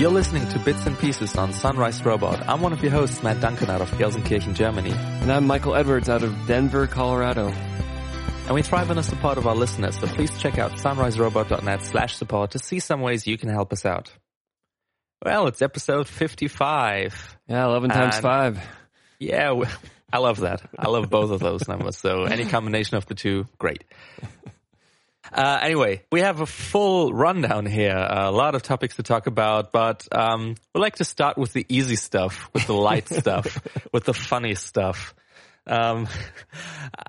You're listening to Bits and Pieces on Sunrise Robot. I'm one of your hosts, Matt Duncan out of Gelsenkirchen, Germany. And I'm Michael Edwards out of Denver, Colorado. And we thrive on the support of our listeners, so please check out sunriserobot.net slash support to see some ways you can help us out. Well, it's episode 55. Yeah, 11 times 5. Yeah, I love that. I love both of those numbers. So any combination of the two, great. Uh, anyway, we have a full rundown here. a lot of topics to talk about, but um, we like to start with the easy stuff, with the light stuff, with the funny stuff. Um,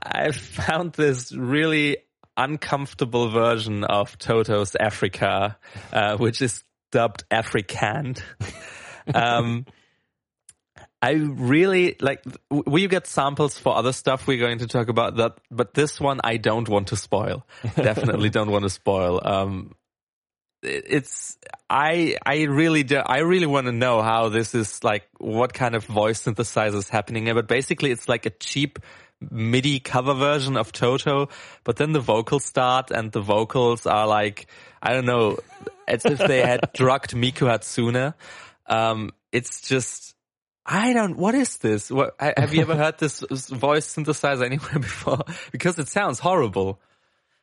I found this really uncomfortable version of Toto's Africa, uh, which is dubbed Africand. Um, I really like. We get samples for other stuff we're going to talk about that, but this one I don't want to spoil. Definitely don't want to spoil. Um, it's I I really do. I really want to know how this is like. What kind of voice synthesizer is happening here? But basically, it's like a cheap MIDI cover version of Toto. But then the vocals start, and the vocals are like I don't know, as if they had drugged Miku Hatsune. Um, it's just. I don't. What is this? What ha- have you ever heard this voice synthesizer anywhere before? Because it sounds horrible.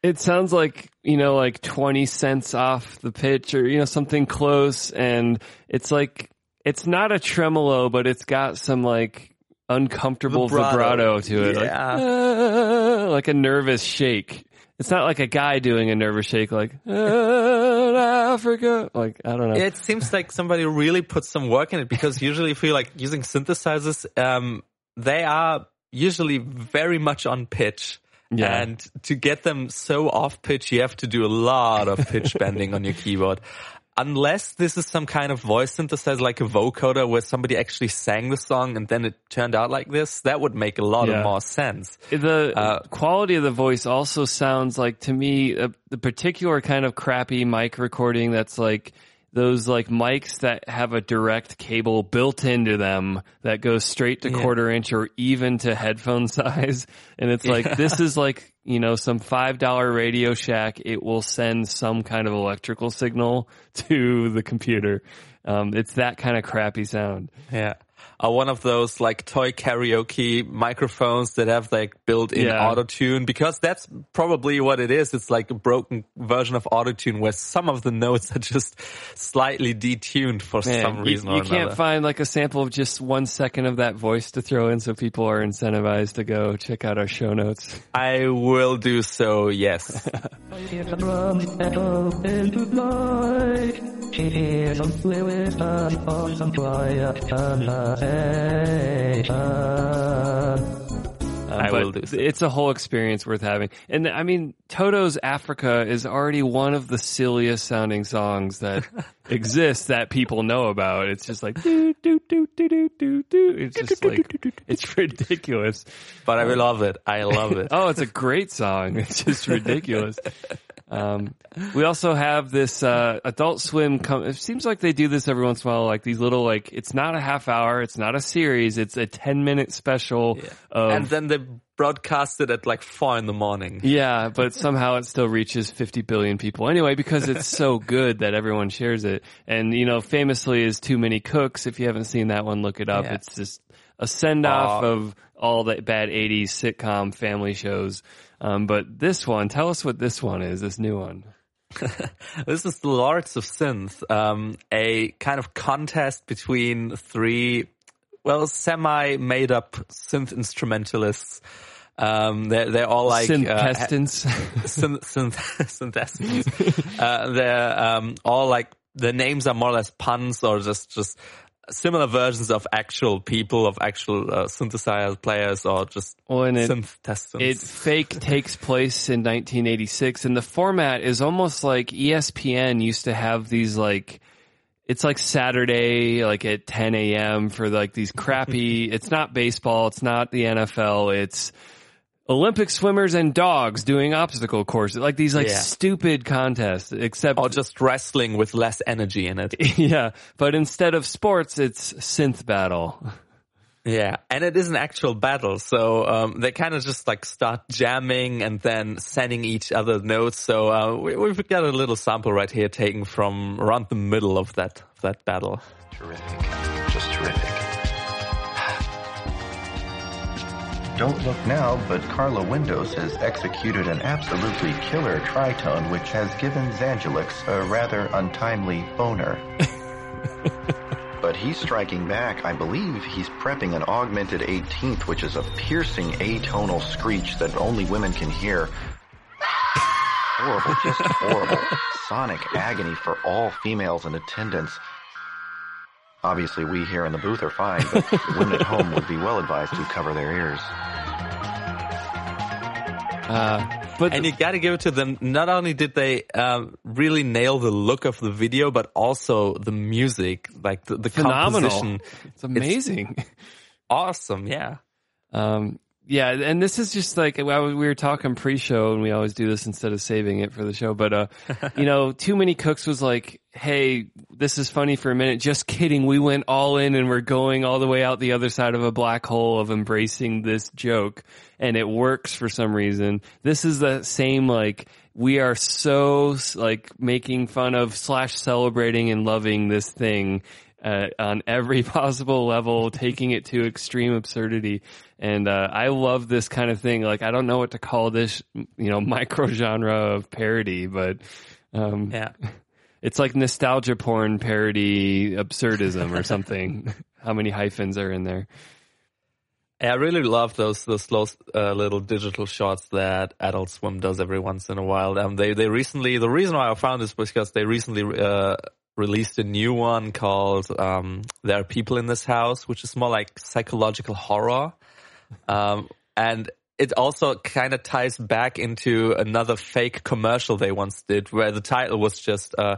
It sounds like, you know, like 20 cents off the pitch or, you know, something close. And it's like, it's not a tremolo, but it's got some like uncomfortable Vibrato. vibrato, to it. Like, Yeah. "Ah," like a nervous shake. It's not like a guy doing a nervous shake like, "Ah, Africa. Like, I don't know. It seems like somebody really put some work in it because usually if you're like using synthesizers, um, they are usually very much on pitch. Yeah. And to get them so off pitch, you have to do a lot of pitch bending on your keyboard. Unless this is some kind of voice synthesizer like a vocoder where somebody actually sang the song and then it turned out like this, that would make a lot Yeah. of more sense. The Uh, quality of the voice also sounds like to me uh, the particular kind of crappy mic recording that's like those like mics that have a direct cable built into them that goes straight to Yeah. quarter inch or even to headphone size. And it's like, this is like, you know, some $5 Radio Shack. It will send some kind of electrical signal to the computer. Um, it's that kind of crappy sound. Yeah. Are one of those like toy karaoke microphones that have like built-in Yeah. auto tune because that's probably what it is. It's like a broken version of auto tune where some of the notes are just slightly detuned for Man, some reason you, or can't another. find like a sample of just one second of that voice to throw in so people are incentivized to go check out our show notes. I will do so. Yes. Here's a drum settle into light. She hears some fluid and for some quiet conversation. I will do so. It's a whole experience worth having. And I mean, Toto's Africa is already one of the silliest sounding songs that exist that people know about. It's just like, doo, doo, doo, doo, doo, doo, doo. It's just like, it's ridiculous. but I love it. I love it. Oh, it's a great song. It's just ridiculous. Um, we also have this uh, Adult Swim. Com- it seems like they do this every once in a while. Like these little like it's not a half hour, it's not a series, it's a ten minute special. Of, and then they broadcast it at like four in the morning. yeah, but somehow it still reaches 50 billion people anyway because it's so good that everyone shares it. And you know, famously is Too Many Cooks. If you haven't seen that one, look it up. Yeah. It's just a send off Aw. of all the bad 80s sitcom family shows. Um, but this one, tell us what this one is, this new one. This is the Lords of Synth, um, a kind of contest between three, well, semi-made up synth instrumentalists. Um, they're, they're all like, uh, Synthestants. synth, synth, synthescents. uh, they're, um, all like, the names are more or less puns or just, just similar versions of actual people, of actual, uh, synthesizer players or just Well, synth testants. It fake takes place in 1986, and the format is almost like ESPN used to have these like. It's like Saturday, like at 10 a.m. for like these crappy. it's not baseball. It's not the NFL. It's Olympic swimmers and dogs doing obstacle courses. Like these like Yeah. stupid contests. Except or just wrestling with less energy in it. yeah, but instead of sports, it's synth battle. Yeah, and it is an actual battle, so um, they kind of just like start jamming and then sending each other notes. So uh, we, we've got a little sample right here, taken from around the middle of that of that battle. Terrific. Terrific. Don't look now, but Carla Windows has executed an absolutely killer tritone which has given Zangelix a rather untimely boner. but he's striking back. I believe he's prepping an augmented 18th, which is a piercing atonal screech that only women can hear. horrible, just horrible. Sonic agony for all females in attendance. Obviously, we here in the booth are fine, but women at home would be well advised to cover their ears. Uh, but And you got to give it to them. Not only did they um, really nail the look of the video, but also the music, like the, the phenomenal. composition. It's amazing. Awesome, yeah. Um, yeah, and this is just like we were talking pre-show, and we always do this instead of saving it for the show. But uh, you know, too many cooks was like, "Hey, this is funny for a minute." Just kidding. We went all in, and we're going all the way out the other side of a black hole of embracing this joke, and it works for some reason. This is the same like we are so like making fun of slash celebrating and loving this thing uh, on every possible level, taking it to extreme absurdity. And uh, I love this kind of thing. Like I don't know what to call this, you know, micro genre of parody, but um, Yeah. it's like nostalgia porn parody absurdism or something. How many hyphens are in there? I really love those those little, uh, little digital shots that Adult Swim does every once in a while. Um, they they recently the reason why I found this was because they recently uh, released a new one called um, "There Are People in This House," which is more like psychological horror, um, and it also kind of ties back into another fake commercial they once did, where the title was just uh,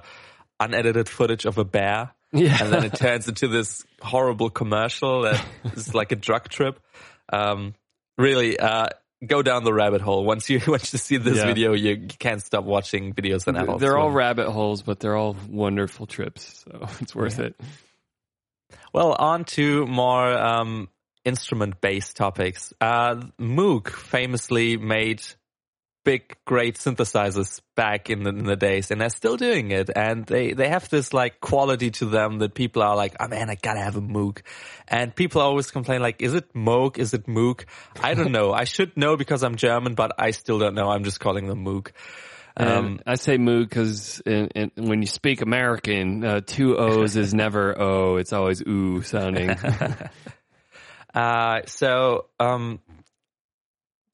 unedited footage of a bear. Yeah. and then it turns into this horrible commercial that is like a drug trip. Um, really, uh, go down the rabbit hole. Once you once you see this Yeah. video, you, can't stop watching videos on They're all rabbit holes, but they're all wonderful trips, so it's worth it. Well, on to more um, instrument-based topics. Uh, Moog famously made big, great synthesizers back in the, in the days, and they're still doing it. And they, they have this like quality to them that people are like, oh man, I gotta have a Moog. And people always complain like, is it Moog? Is it Moog? I don't know. I should know because I'm German, but I still don't know. I'm just calling them Moog. Um, I say Moog because when you speak American, uh, two O's is never O. It's always ooh sounding. Uh, so, um,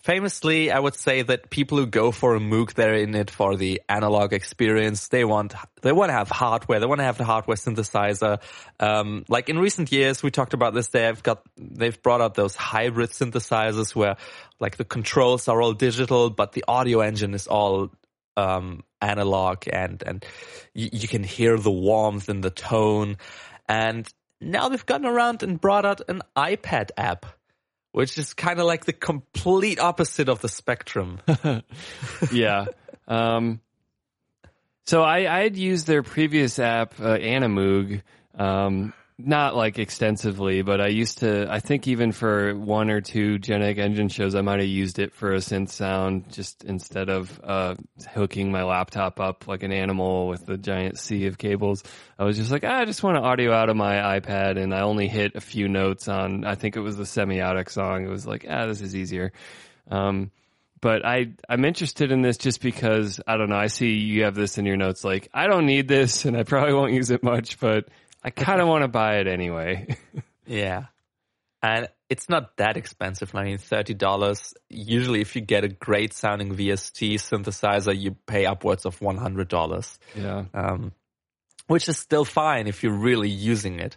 famously, I would say that people who go for a Moog, they're in it for the analog experience. They want, they want to have hardware. They want to have the hardware synthesizer. Um, like in recent years, we talked about this. They've got, they've brought out those hybrid synthesizers where like the controls are all digital, but the audio engine is all um, analog and and you, you can hear the warmth and the tone. And now they've gotten around and brought out an iPad app, which is kind of like the complete opposite of the spectrum. yeah. Um, so I, I had used their previous app, uh, Animoog, um, not like extensively, but I used to, I think even for one or two Genetic Engine shows, I might have used it for a synth sound just instead of, uh, hooking my laptop up like an animal with a giant sea of cables. I was just like, ah, I just want to audio out of my iPad and I only hit a few notes on, I think it was the semiotic song. It was like, ah, this is easier. Um, but I I'm interested in this just because I don't know. I see you have this in your notes. Like I don't need this, and I probably won't use it much, but I kind of want to buy it anyway. yeah. And it's not that expensive. I mean, $30. Usually if you get a great sounding VST synthesizer, you pay upwards of $100. yeah, um, which is still fine if you're really using it.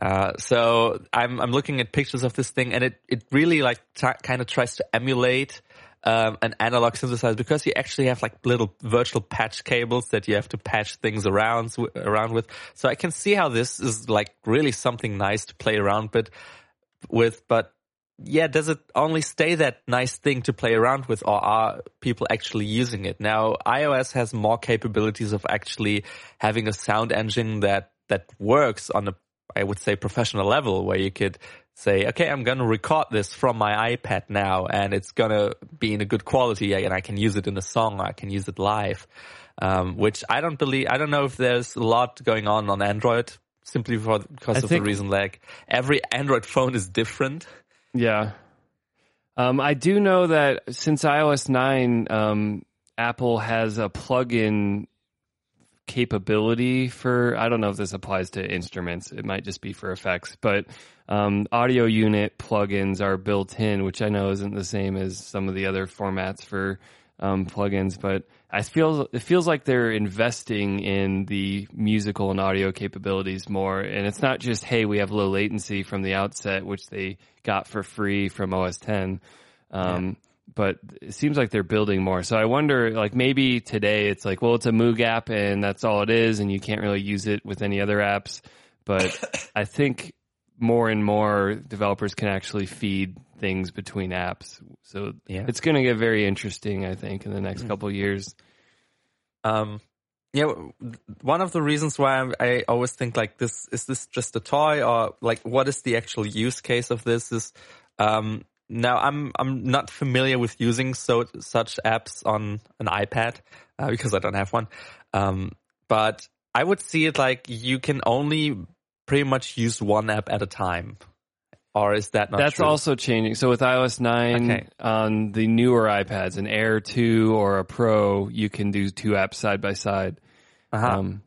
Uh, so I'm I'm looking at pictures of this thing, and it it really like t- kind of tries to emulate um, an analog synthesizer because you actually have like little virtual patch cables that you have to patch things around around with. So I can see how this is like really something nice to play around with. With, but yeah, does it only stay that nice thing to play around with, or are people actually using it? Now, iOS has more capabilities of actually having a sound engine that that works on a, I would say, professional level, where you could say, okay, I'm going to record this from my iPad now and it's going to be in a good quality and I can use it in a song or I can use it live. Um, which I don't believe, I don't know if there's a lot going on on Android simply for, because I of the reason like every Android phone is different. Yeah. Um, I do know that since iOS 9, um, Apple has a plug-in capability for, I don't know if this applies to instruments. It might just be for effects, but, um, audio unit plugins are built in, which I know isn't the same as some of the other formats for, um, plugins, but I feel, it feels like they're investing in the musical and audio capabilities more. And it's not just, hey, we have low latency from the outset, which they got for free from OS 10. Um, but it seems like they're building more. So I wonder, like maybe today it's like, well, it's a Moog app and that's all it is, and you can't really use it with any other apps. But I think more and more developers can actually feed things between apps. So Yeah. it's going to get very interesting, I think, in the next Mm. couple of years. Um, yeah, one of the reasons why I'm, I always think like this is this just a toy or like what is the actual use case of this is um, now I'm I'm not familiar with using so such apps on an iPad uh, because I don't have one. Um, but I would see it like you can only pretty much use one app at a time. Or is that not That's true? also changing. So with iOS 9 Okay. on the newer iPads, an Air 2 or a Pro, you can do two apps side by side. Uh-huh. Um,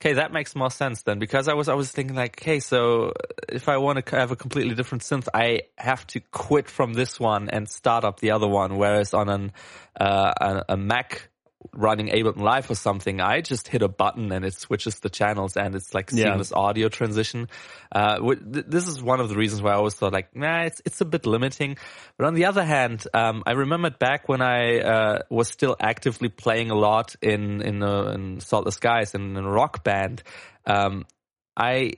Okay, that makes more sense then because I was I was thinking like, okay, so if I want to have a completely different synth, I have to quit from this one and start up the other one. Whereas on an uh, a Mac running Ableton Live or something, I just hit a button and it switches the channels and it's like Yeah. seamless audio transition. Uh, th- this is one of the reasons why I always thought like, nah, it's it's a bit limiting. But on the other hand, um, I remembered back when I uh, was still actively playing a lot in in, uh, in Saltless Skies and in a rock band. Um, I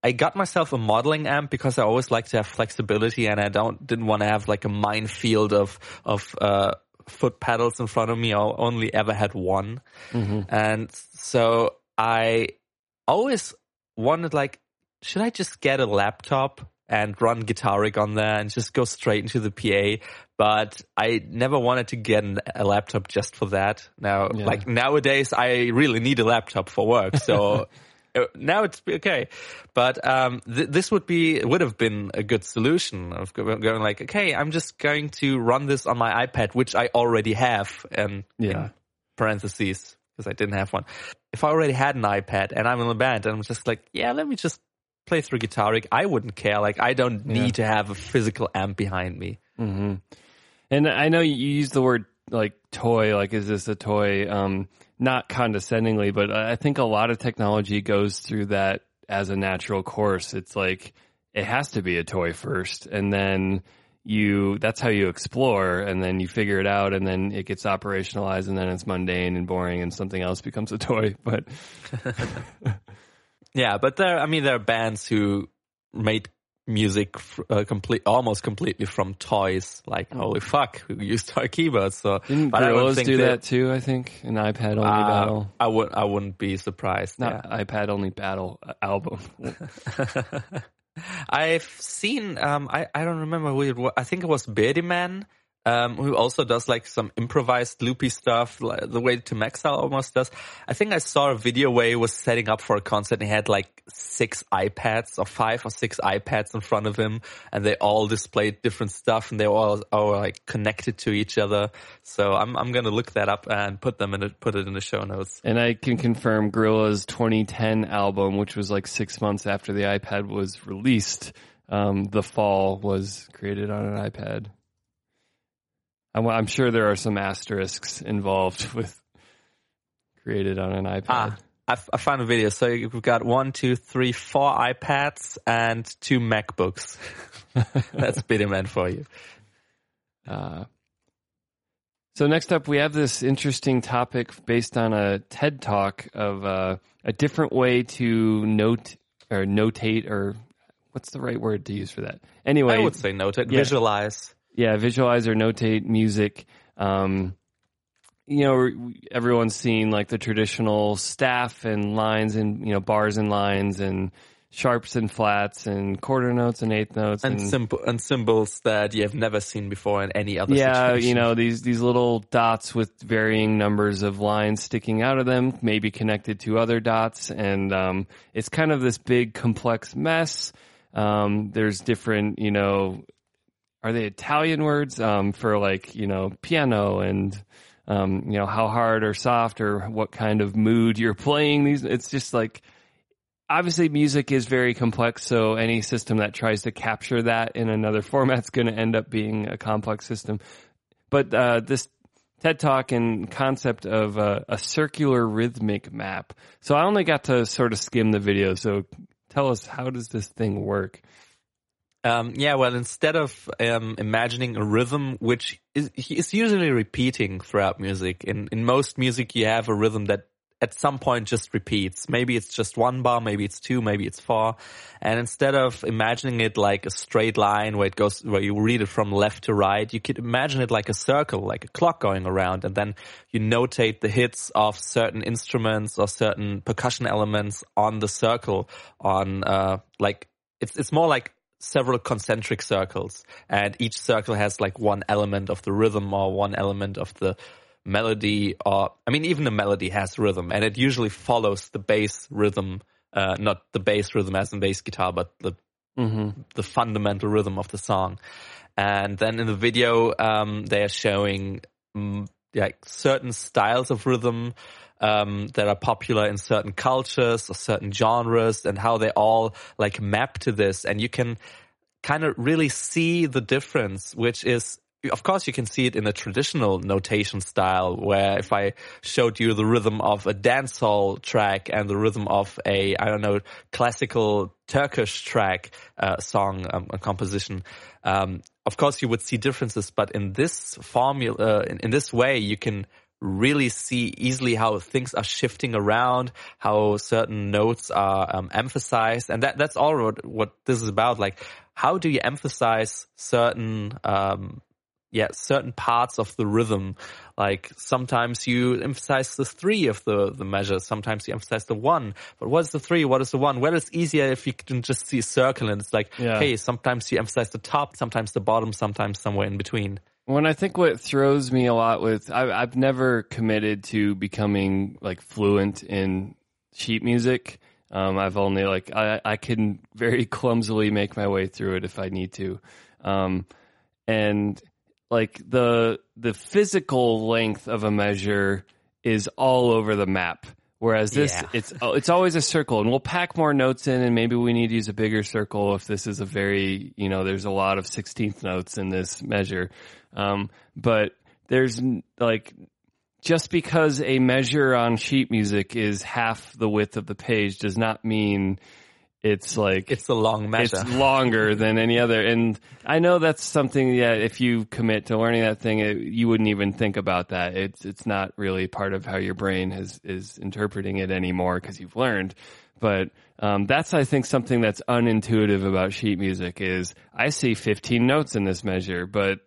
I got myself a modeling amp because I always like to have flexibility and I don't didn't want to have like a minefield of of uh, foot pedals in front of me. I only ever had one, mm-hmm. and so I always wanted like, should I just get a laptop and run Guitarix on there and just go straight into the PA? But I never wanted to get a laptop just for that. Now, Yeah. like nowadays, I really need a laptop for work, so. uh, Now it's okay, but um, th- this would be would have been a good solution of going like, okay, I'm just going to run this on my iPad, which I already have, and Yeah. in parentheses because I didn't have one. If I already had an iPad and I'm in a band and I'm just like, yeah, let me just play through Guitarix, I wouldn't care. Like, I don't need to have a physical amp behind me. hmm And I know you use the word like toy, like is this a toy? Um, not condescendingly, but I think a lot of technology goes through that as a natural course. It's like it has to be a toy first, and then you that's how you explore, and then you figure it out, and then it gets operationalized, and then it's mundane and boring, and something else becomes a toy. But Yeah, but there, I mean, there are bands who made music uh, complete, almost completely from toys. Like, holy fuck, who used toy keyboards? So, didn't but do they- that too? I think an iPad only Uh, battle, I would, I wouldn't be surprised. not yeah. iPad only battle uh, album. I've seen, um, I, I don't remember who it was. I think it was Beardyman, um, who also does like some improvised loopy stuff, like the way Tim Exile almost does. I think I saw a video where he was setting up for a concert and he had like six iPads or five or six iPads in front of him and they all displayed different stuff and they all are like connected to each other. So I'm, I'm going to look that up and put them in a, put it in the show notes. And I can confirm Gorillaz's 2010 album, which was like six months after the iPad was released. Um, the Fall was created on an iPad. I'm, I'm sure there are some asterisks involved with created on an iPad. Ah, I, f- I found a video. So we've got one, two, three, four iPads and two MacBooks. That's Beardyman for you. Uh, so next up, we have this interesting topic based on a TED talk of uh, a different way to note or notate or what's the right word to use for that? Anyway, I would say note it, Yeah. visualize. Yeah, visualize or notate music. Um, you know, everyone's seen like the traditional staff and lines and you know bars and lines and sharps and flats and quarter notes and eighth notes and simple and symbols that you have never seen before in any other yeah situation. you know these these little dots with varying numbers of lines sticking out of them maybe connected to other dots and um, it's kind of this big complex mess um, there's different you know are they italian words um, for like you know piano and um, you know how hard or soft or what kind of mood you're playing? These it's just like obviously music is very complex so any system that tries to capture that in another format's going to end up being a complex system. But uh, this ted talk and concept of uh, a circular rhythmic map. So i only got to sort of skim the video so tell us how does this thing work Um, yeah, well, instead of um, imagining a rhythm, which is, is usually repeating throughout music, in, in most music you have a rhythm that at some point just repeats. Maybe it's just one bar, maybe it's two, maybe it's four. And instead of imagining it like a straight line where it goes, where you read it from left to right, you could imagine it like a circle, like a clock going around. And then you notate the hits of certain instruments or certain percussion elements on the circle on, uh, like, it's, it's more like several concentric circles and each circle has like one element of the rhythm or one element of the melody or I mean even the melody has rhythm and it usually follows the bass rhythm uh, not the bass rhythm as in bass guitar but the the fundamental rhythm of the song. And then in the video um, they are showing mm, like certain styles of rhythm um, that are popular in certain cultures or certain genres and how they all like map to this. And you can kind of really see the difference which is of course you can see it in a traditional notation style where if i showed you the rhythm of a dancehall track and the rhythm of a i don't know classical turkish track uh, song um, composition um, of course you would see differences. But in this formula uh, in, in this way you can really see easily how things are shifting around, how certain notes are um, emphasized, and that that's all what, what this is about. Like, how do you emphasize certain, um, yeah, certain parts of the rhythm? Like sometimes you emphasize the three of the the measures, sometimes you emphasize the one. But what is the three? What is the one? Well, it's easier if you can just see a circle, and it's like, Yeah. hey, sometimes you emphasize the top, sometimes the bottom, sometimes somewhere in between. When I think what throws me a lot with, I, I've never committed to becoming like fluent in sheet music. Um, I've only like I, I can very clumsily make my way through it if I need to, um, and like the the physical length of a measure is all over the map. Whereas this, Yeah. it's oh, it's always a circle, and we'll pack more notes in, and maybe we need to use a bigger circle if this is a very, you know, there's a lot of sixteenth notes in this measure. Um, but there's like just because a measure on sheet music is half the width of the page does not mean it's like It's a long measure. it's longer than any other. And I know that's something that if you commit to learning that thing, it, you wouldn't even think about that. It's it's not really part of how your brain is is interpreting it anymore because you've learned. But um, that's I think something that's unintuitive about sheet music is I see 15 notes in this measure, but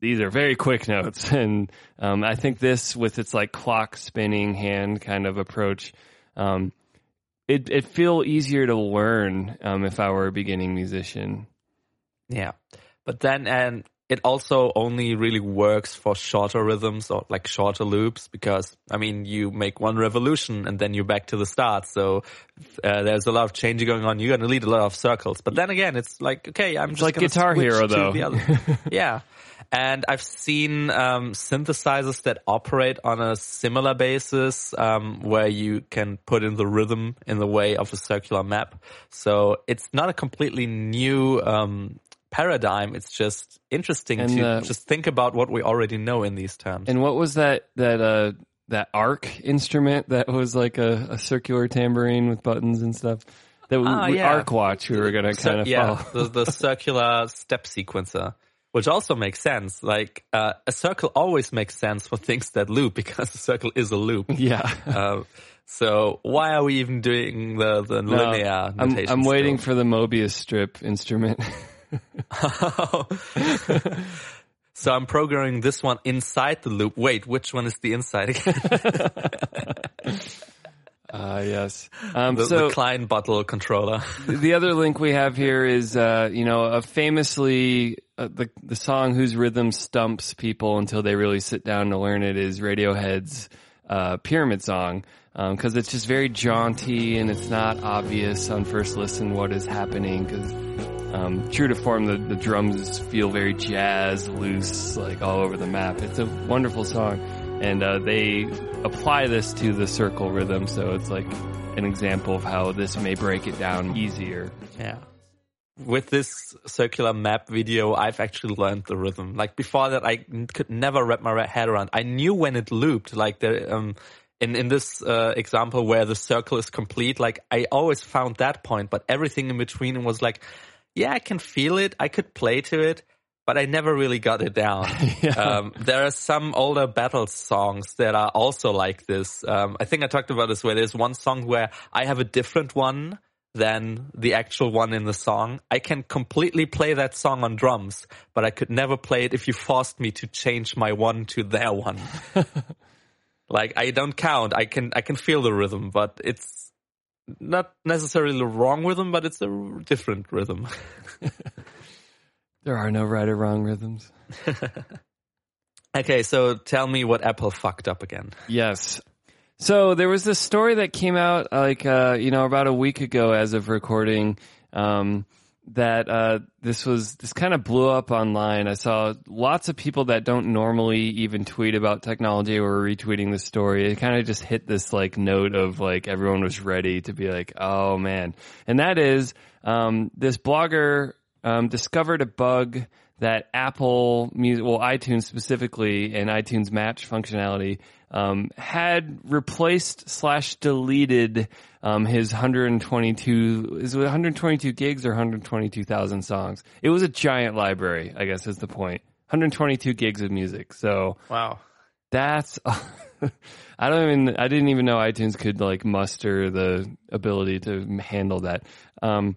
these are very quick notes, and um, I think this with its like clock spinning hand kind of approach. Um, it it feel easier to learn um, if I were a beginning musician. Yeah. But then, and it also only really works for shorter rhythms or like shorter loops because, I mean, you make one revolution and then you're back to the start. So uh, there's a lot of changing going on. You're going to lead a lot of circles. But then again, it's like, okay, I'm just like gonna Guitar Hero, though. the other- yeah. And I've seen um, synthesizers that operate on a similar basis um, where you can put in the rhythm in the way of a circular map. So it's not a completely new um, paradigm. It's just interesting And, to uh, just think about what we already know in these terms. And what was that that uh that arc instrument that was like a, a circular tambourine with buttons and stuff? That we, we- yeah. arc watch we were gonna kind of yeah, follow. the, the circular step sequencer, which also makes sense. Like uh, a circle always makes sense for things that loop because a circle is a loop. yeah. uh, so why are we even doing the the No, linear I'm, notation? I'm waiting for the Mobius strip instrument. so I'm programming this one inside the loop. Wait, which one is the inside again? Uh, yes. Um, The, so the Klein bottle controller. the other link we have here is, uh, you know, a famously uh, the the song whose rhythm stumps people until they really sit down to learn it is Radiohead's uh, Pyramid Song because it's just very jaunty and it's not obvious on first listen what is happening because. Um, true to form, the, the drums feel very jazz, loose, like all over the map. It's a wonderful song, and uh, they apply this to the circle rhythm, so it's like an example of how this may break it down easier. Yeah. With this circular map video, I've actually learned the rhythm. Like before that, I could never wrap my head around. I knew when it looped, like the, um, in, in this, uh, example where the circle is complete, like I always found that point, but everything in between was like, yeah, I can feel it. I could play to it, but I never really got it down. um, there are some older battle songs that are also like this. Um, I think I talked about this where there's one song where I have a different one than the actual one in the song. I can completely play that song on drums, but I could never play it if you forced me to change my one to their one. like I don't count. I can I can feel the rhythm, but it's not necessarily the wrong rhythm, but it's a r- different rhythm. There are no right or wrong rhythms. okay, so tell me what Apple fucked up again. Yes. So there was this story that came out like uh, you know about a week ago as of recording um, that uh, this was this kind of blew up online. I saw lots of people that don't normally even tweet about technology were retweeting the story. It kind of just hit this like note of like everyone was ready to be like, oh man, and that is um, this blogger um, discovered a bug that Apple Music, well, iTunes specifically, and iTunes Match functionality um, had replaced slash deleted um, his 122 is it 122 gigs or 122,000 songs. It was a giant library, I guess is the point. 122 gigs of music. So Wow. that's I don't even I didn't even know iTunes could like muster the ability to handle that. Um,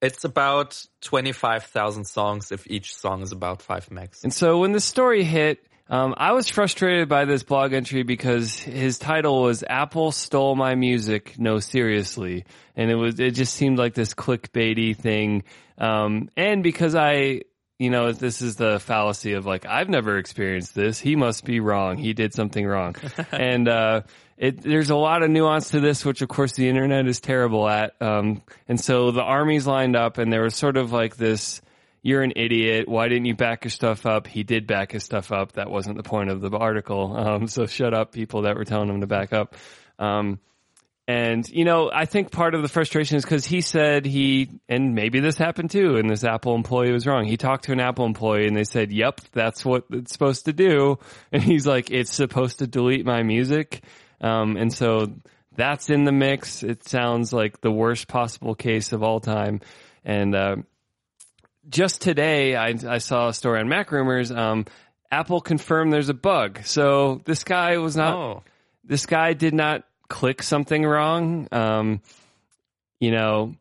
It's about 25,000 songs if each song is about 5 megs. And so when the story hit, um, I was frustrated by this blog entry because his title was "Apple Stole My Music." No, seriously, and it was it just seemed like this clickbaity thing. Um, and because I, you know, this is the fallacy of like I've never experienced this. He must be wrong. He did something wrong, and uh, it, there's a lot of nuance to this, which of course the internet is terrible at. Um, and so the armies lined up, and there was sort of like this you're an idiot. Why didn't you back your stuff up? He did back his stuff up. That wasn't the point of the article. Um, so shut up, people that were telling him to back up. Um, and you know, I think part of the frustration is because he said he, and maybe this happened too, and this Apple employee was wrong. He talked to an Apple employee and they said, "Yep, that's what it's supposed to do," and he's like, "It's supposed to delete my music," um, and so that's in the mix. It sounds like the worst possible case of all time, and. Uh, just today, I, I saw a story on MacRumors. Um, Apple confirmed there's a bug. So this guy was not. Oh. This guy did not click something wrong. Um, you know,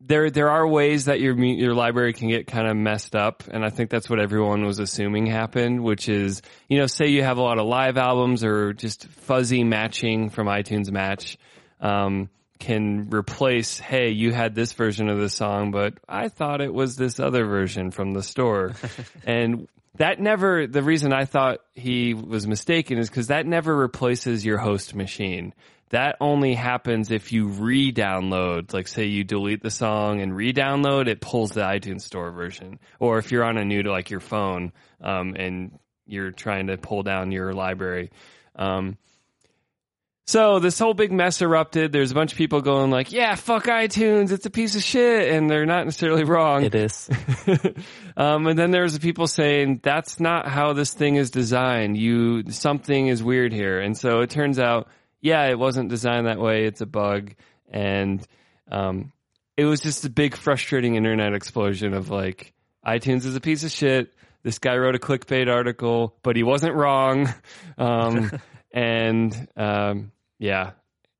there there are ways that your your library can get kind of messed up, and I think that's what everyone was assuming happened. Which is, you know, say you have a lot of live albums or just fuzzy matching from iTunes Match. Um, can replace, hey, you had this version of the song, but I thought it was this other version from the store. and that never, the reason I thought he was mistaken is because that never replaces your host machine. That only happens if you re-download, like say you delete the song and re-download, it pulls the iTunes store version. Or if you're on a new to like your phone, um, and you're trying to pull down your library. Um, so this whole big mess erupted. There's a bunch of people going like, "Yeah, fuck iTunes. It's a piece of shit," and they're not necessarily wrong. It is. um, and then there's the people saying that's not how this thing is designed. You something is weird here. And so it turns out, yeah, it wasn't designed that way. It's a bug, and um, it was just a big frustrating internet explosion of like iTunes is a piece of shit. This guy wrote a clickbait article, but he wasn't wrong. Um, and um, yeah,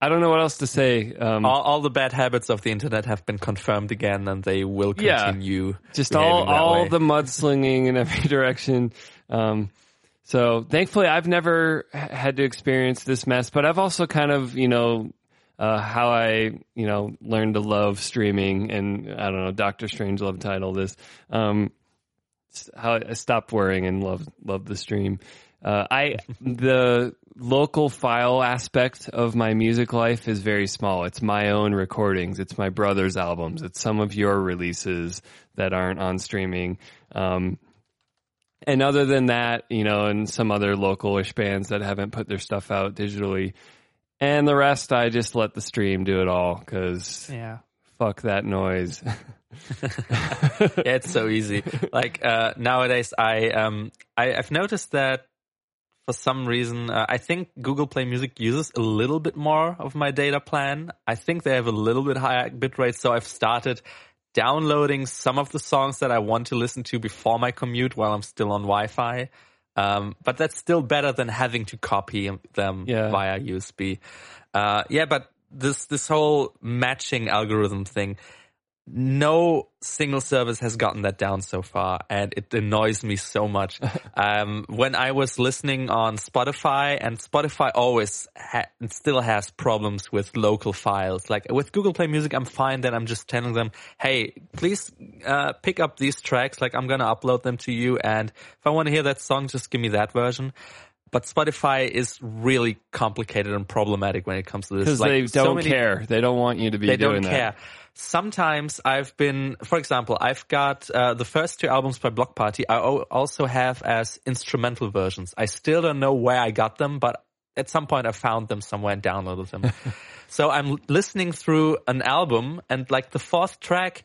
I don't know what else to say. Um, all, all the bad habits of the internet have been confirmed again, and they will Yeah. continue. just all all way. the mudslinging in every direction. Um, so thankfully, I've never had to experience this mess, but I've also kind of you know uh, how I, you know, learned to love streaming, and I don't know, Doctor Strangelove title this. Um, how I stopped worrying and loved loved the stream. Uh, I the local file aspect of my music life is very small. It's my own recordings. It's my brother's albums. It's some of your releases that aren't on streaming. Um, and other than that, you know, and some other localish bands that haven't put their stuff out digitally, and the rest, I just let the stream do it all because Yeah. fuck that noise. yeah, it's so easy. Like uh, nowadays, I um I, I've noticed that for some reason, uh, I think Google Play Music uses a little bit more of my data plan. I think they have a little bit higher bitrate, so I've started downloading some of the songs that I want to listen to before my commute while I'm still on Wi-Fi. Um, but that's still better than having to copy them Yeah. via USB. Uh, yeah, but this this whole matching algorithm thing, no single service has gotten that down so far, and it annoys me so much. um, when I was listening on Spotify, and Spotify always ha- still has problems with local files. Like with Google Play Music, I'm fine. Then I'm just telling them, "Hey, please uh, pick up these tracks. Like I'm gonna upload them to you, and if I want to hear that song, just give me that version." But Spotify is really complicated and problematic when it comes to this. Because Like, they don't many- care. They don't want you to be they don't that. care. Sometimes I've been, for example, I've got uh, the first two albums by Bloc Party. I o- also have as instrumental versions. I still don't know where I got them, but at some point I found them somewhere and downloaded them. so I'm listening through an album, and like the fourth track,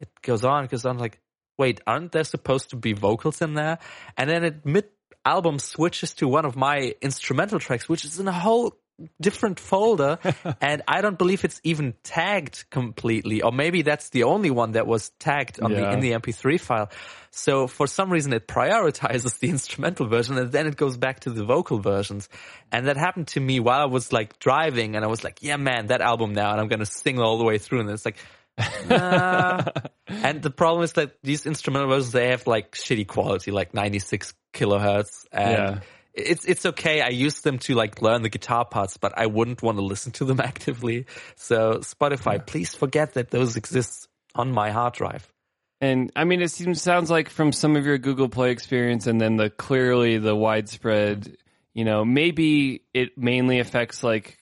it goes on, it goes on. Like, wait, aren't there supposed to be vocals in there? And then it mid album switches to one of my instrumental tracks, which is in a whole different folder and I don't believe it's even tagged completely or maybe that's the only one that was tagged on the in the MP3 file. So for some reason it prioritizes the instrumental version and then it goes back to the vocal versions. And that happened to me while I was like driving and I was like, yeah man, that album now and I'm going to sing all the way through and it's like nah. Uh. and the problem is that these instrumental versions they have like shitty quality like 96 kilohertz and Yeah. it's it's okay. I use them to like learn the guitar parts, but I wouldn't want to listen to them actively. So Spotify, please forget that those exist on my hard drive. And I mean, it seems sounds like from some of your Google Play experience, and then the clearly the widespread. You know, maybe it mainly affects like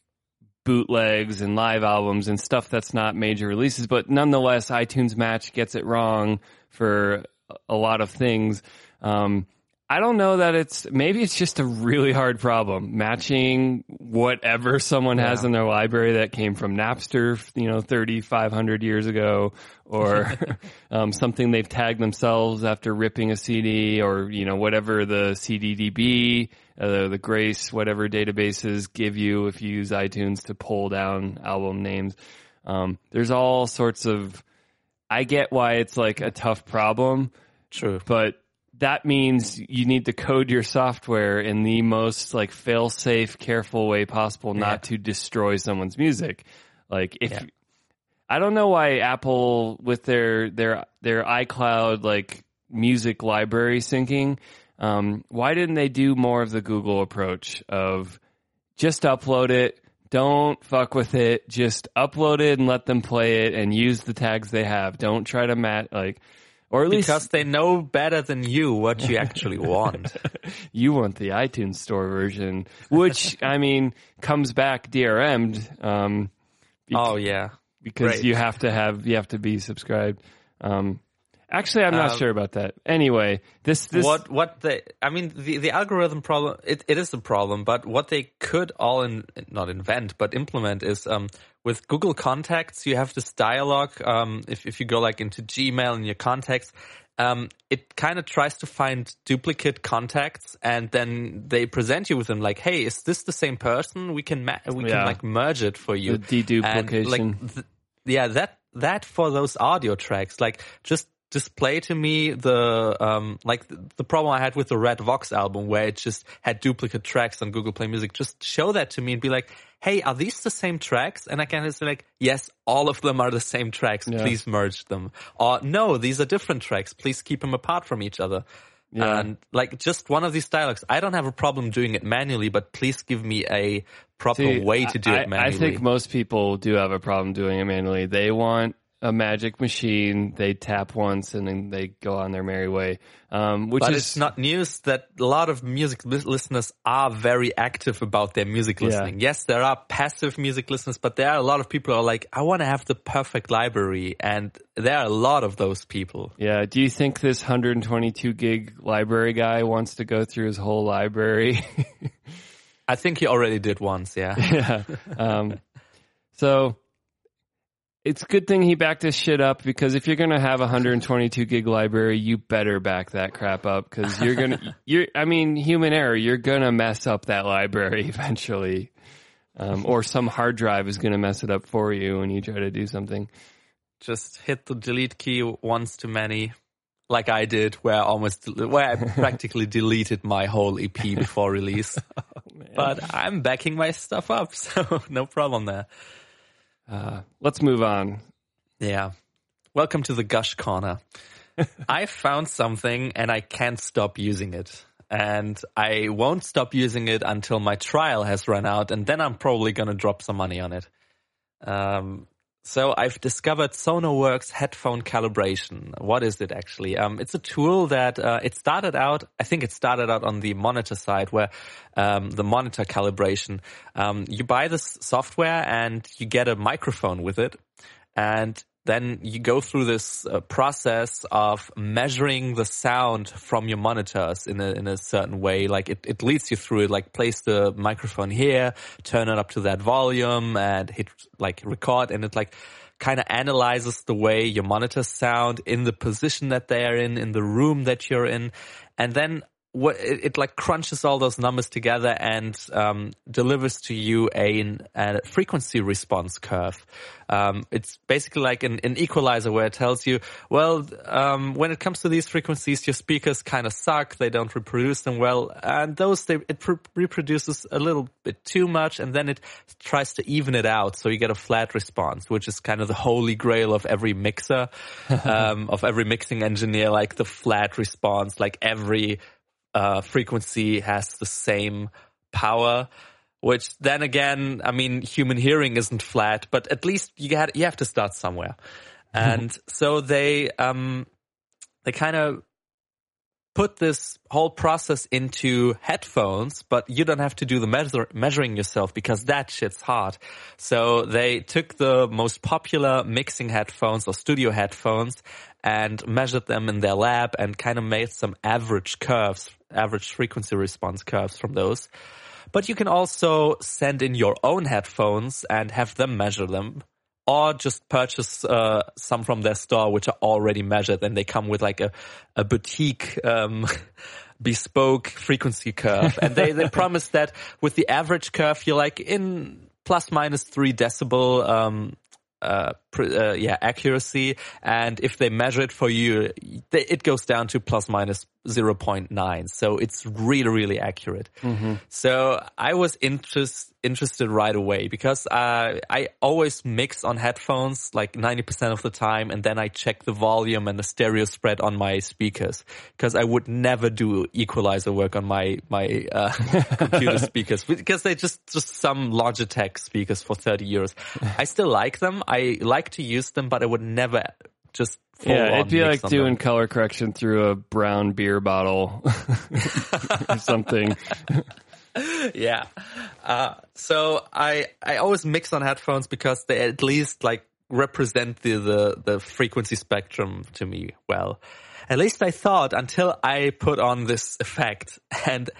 bootlegs and live albums and stuff that's not major releases, but nonetheless, iTunes Match gets it wrong for a lot of things. Um, I don't know that it's maybe it's just a really hard problem matching whatever someone has Yeah. in their library that came from Napster, you know, 3,500 years ago, or um, something they've tagged themselves after ripping a CD, or you know, whatever the CDDB, uh, the Grace, whatever databases give you if you use iTunes to pull down album names. Um, there's all sorts of. I get why it's like a tough problem True. but that means you need to code your software in the most like fail safe, careful way possible not to destroy someone's music. Like if Yeah. I don't know why Apple with their their their iCloud like music library syncing, um, why didn't they do more of the Google approach of just upload it, don't fuck with it, just upload it and let them play it and use the tags they have. Don't try to mat like or at least Because they know better than you what you actually want. you want the iTunes store version, which I mean comes back DRM'd um, oh yeah. because Great. you have to have you have to be subscribed. Um, actually, I'm not Um, sure about that. Anyway, this this what what they I mean the the algorithm problem it, it is a problem, but what they could all in not invent but implement is um with Google Contacts you have this dialogue um if if you go like into Gmail and your contacts um it kind of tries to find duplicate contacts and then they present you with them like hey is this the same person we can ma- we Yeah. can like merge it for you The deduplication. And, like, th- yeah, that that for those audio tracks, like just display to me the um like the, the problem I had with the Red Vox album where it just had duplicate tracks on Google Play Music. Just show that to me and be like, hey, are these the same tracks? And I can just be like, yes, all of them are the same tracks. Yeah. Please merge them. Or no, these are different tracks. Please keep them apart from each other. Yeah. And like just one of these dialogues, I don't have a problem doing it manually, but please give me a proper See, way to do I, it manually. I think most people do have a problem doing it manually. They want a magic machine. They tap once and then they go on their merry way. Um, which but is it's not news that a lot of music lis- listeners are very active about their music Yeah. listening. Yes, there are passive music listeners, but there are a lot of people who are like, I want to have the perfect library. And there are a lot of those people. Yeah. Do you think this 122 gig library guy wants to go through his whole library? I think he already did once, yeah. yeah. Um, so it's a good thing he backed his shit up because if you're going to have a 122 gig library, you better back that crap up because you're going to, you're, I mean, human error, you're going to mess up that library eventually. Um, or some hard drive is going to mess it up for you when you try to do something. Just hit the delete key once too many. Like I did, where I almost, where I practically deleted my whole EP before release. but I'm backing my stuff up, so no problem there. Uh, let's move on. Yeah. Welcome to the Gush Corner. I found something and I can't stop using it. And I won't stop using it until my trial has run out, and then I'm probably gonna drop some money on it. Um, so I've discovered SonarWorks headphone calibration. What is it actually? Um, it's a tool that uh, it started out. I think it started out on the monitor side, where um, the monitor calibration. Um, you buy this software and you get a microphone with it, and then you go through this uh, process of measuring the sound from your monitors in a in a certain way. Like it, it leads you through it. Like place the microphone here, turn it up to that volume, and hit like record, and it like kind of analyzes the way your monitors sound in the position that they are in, in the room that you're in, and then what it, it like crunches all those numbers together and um, delivers to you a, a frequency response curve. Um, it's basically like an, an equalizer where it tells you, well, um, when it comes to these frequencies, your speakers kind of suck. They don't reproduce them well, and those they, it reproduces a little bit too much, and then it tries to even it out, so you get a flat response, which is kind of the holy grail of every mixer, um, of every mixing engineer, like the flat response, like every uh, frequency has the same power. Which then again, I mean, human hearing isn't flat, but at least you had you have to start somewhere, and so they um they kind of put this whole process into headphones, but you don't have to do the measure, measuring yourself because that shit's hard. So they took the most popular mixing headphones or studio headphones and measured them in their lab and kind of made some average curves, average frequency response curves from those. But you can also send in your own headphones and have them measure them or just purchase uh, some from their store which are already measured and they come with like a, a boutique um, bespoke frequency curve and they, they promise that with the average curve you're like in plus minus three decibel um, uh, uh, yeah, accuracy. And if they measure it for you, it goes down to plus minus 0.9. So it's really, really accurate. So I was interest, interested right away because, uh, I always mix on headphones like 90% of the time. And then I check the volume and the stereo spread on my speakers because I would never do equalizer work on my, my, uh, computer speakers because they just, just some Logitech speakers for 30 euros. I still like them. I like to use them, but I would never just yeah, it'd be like doing color correction through a brown beer bottle or something. yeah. Uh, so I I always mix on headphones because they at least like represent the, the the frequency spectrum to me well. At least I thought until I put on this effect and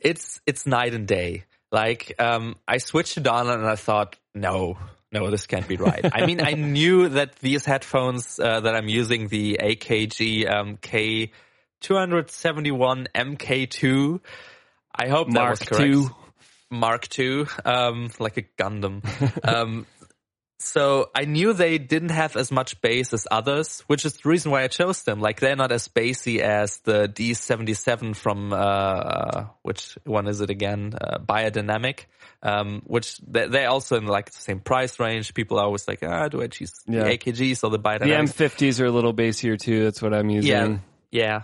it's it's night and day. Like um I switched it on and I thought no no, this can't be right. I mean, I knew that these headphones uh, that I'm using, the AKG um, K271 MK2, I hope that was Mark correct. II. Mark II, um, like a Gundam. um, so I knew they didn't have as much bass as others, which is the reason why I chose them. Like they're not as bassy as the D77 from, uh, which one is it again? Uh, Beyerdynamic. Um, which they- they're also in like the same price range. People are always like, ah, do I choose Yeah. the AKGs or the The Beyerdynamics? M50s are a little bassier too. That's what I'm using. Yeah, yeah.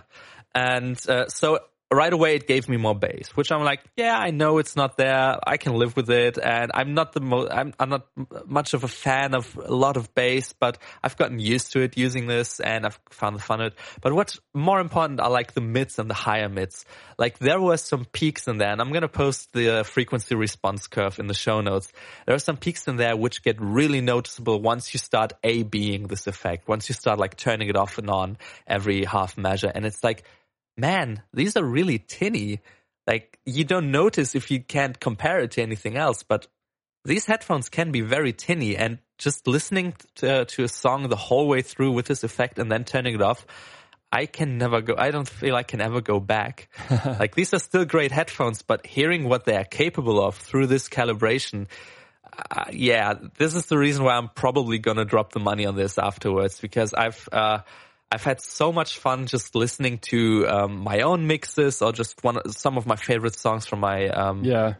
And uh, so right away it gave me more bass, which I'm like, yeah, I know it's not there. I can live with it. And I'm not the most, I'm, I'm not much of a fan of a lot of bass, but I've gotten used to it using this and I've found the fun of it. But what's more important are like the mids and the higher mids. Like there were some peaks in there and I'm going to post the uh, frequency response curve in the show notes. There are some peaks in there which get really noticeable once you start A being this effect, once you start like turning it off and on every half measure. And it's like, man, these are really tinny. Like you don't notice if you can't compare it to anything else, but these headphones can be very tinny and just listening to, to a song the whole way through with this effect and then turning it off, I can never go, I don't feel I can ever go back. like these are still great headphones, but hearing what they are capable of through this calibration, uh, yeah, this is the reason why I'm probably gonna drop the money on this afterwards because I've, uh, I've had so much fun just listening to um, my own mixes or just one some of my favorite songs from my um, Yeah.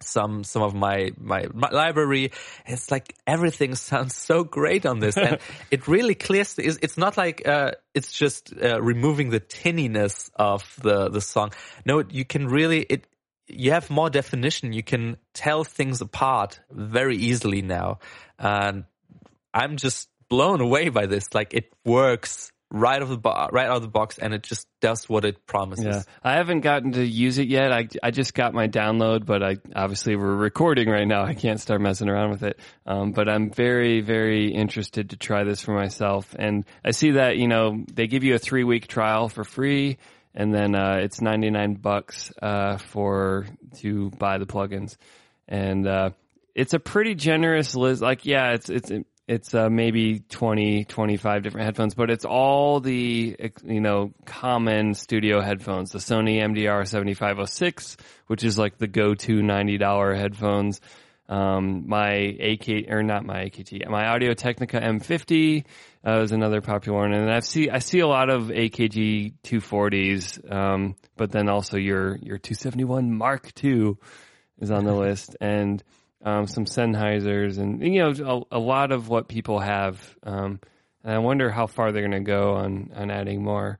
some some of my, my my library. It's like everything sounds so great on this, and it really clears. The, it's, it's not like uh, it's just uh, removing the tinniness of the the song. No, you can really it. You have more definition. You can tell things apart very easily now, and I'm just blown away by this. Like it works right of the bo- right out of the box, and it just does what it promises. Yeah, I haven't gotten to use it yet. I I just got my download, but I obviously we're recording right now. I can't start messing around with it. Um, but I'm very very interested to try this for myself. And I see that you know they give you a three week trial for free, and then uh, it's 99 bucks uh, for to buy the plugins, and uh, it's a pretty generous list. Like yeah, it's it's it's uh, maybe 20, 25 different headphones, but it's all the, you know, common studio headphones. The Sony MDR 7506, which is like the go-to $90 headphones. Um, my AK, or not my AKT, my Audio Technica M50, uh, is another popular one. And I see, I see a lot of AKG 240s, um, but then also your, your 271 Mark II is on the list. And, um, some Sennheisers, and you know a, a, lot of what people have. Um, and I wonder how far they're going to go on on adding more.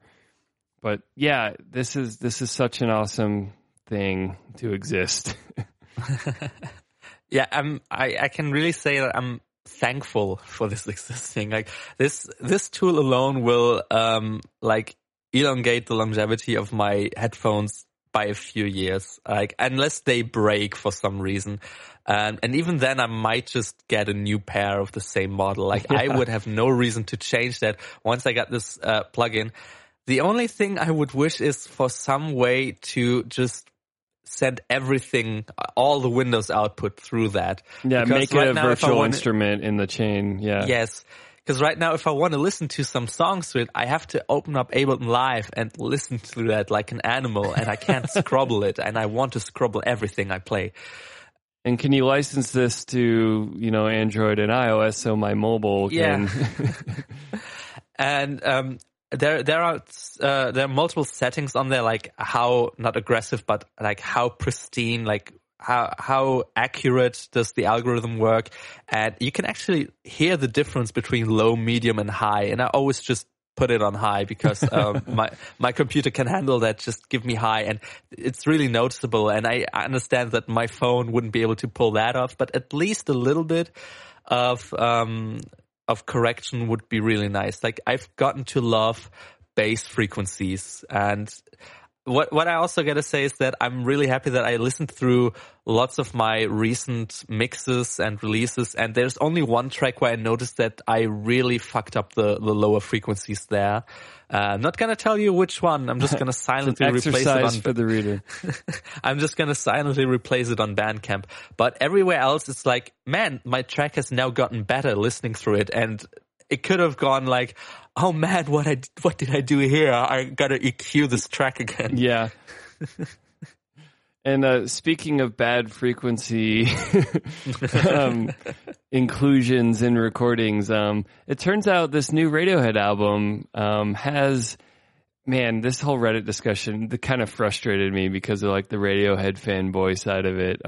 But yeah, this is this is such an awesome thing to exist. yeah, I'm. I I can really say that I'm thankful for this existing. Like this this tool alone will um like elongate the longevity of my headphones by a few years, like unless they break for some reason. Um, and even then I might just get a new pair of the same model. Like yeah. I would have no reason to change that once I got this uh, plugin. The only thing I would wish is for some way to just send everything, all the Windows output through that. Yeah, because make right it a virtual wanna, instrument in the chain. Yeah. Yes. Because right now, if I want to listen to some songs to it, I have to open up Ableton Live and listen to that like an animal, and I can't scrubble it, and I want to scrubble everything I play. And can you license this to you know Android and iOS so my mobile can? Yeah. and um, there there are uh, there are multiple settings on there, like how not aggressive, but like how pristine, like how how accurate does the algorithm work, and you can actually hear the difference between low, medium, and high. And I always just put it on high because um, my my computer can handle that. Just give me high, and it's really noticeable. And I understand that my phone wouldn't be able to pull that off, but at least a little bit of um, of correction would be really nice. Like I've gotten to love bass frequencies and what what I also gotta say is that I'm really happy that I listened through lots of my recent mixes and releases, and there's only one track where I noticed that I really fucked up the the lower frequencies there. Uh, I'm not gonna tell you which one. I'm just gonna silently replace it on for the reader. I'm just gonna silently replace it on Bandcamp. But everywhere else, it's like, man, my track has now gotten better listening through it, and it could have gone like, oh man, what I what did I do here? I gotta EQ this track again. Yeah. and uh, speaking of bad frequency um, inclusions in recordings, um, it turns out this new Radiohead album um, has. Man, this whole Reddit discussion that kind of frustrated me because of like the Radiohead fanboy side of it.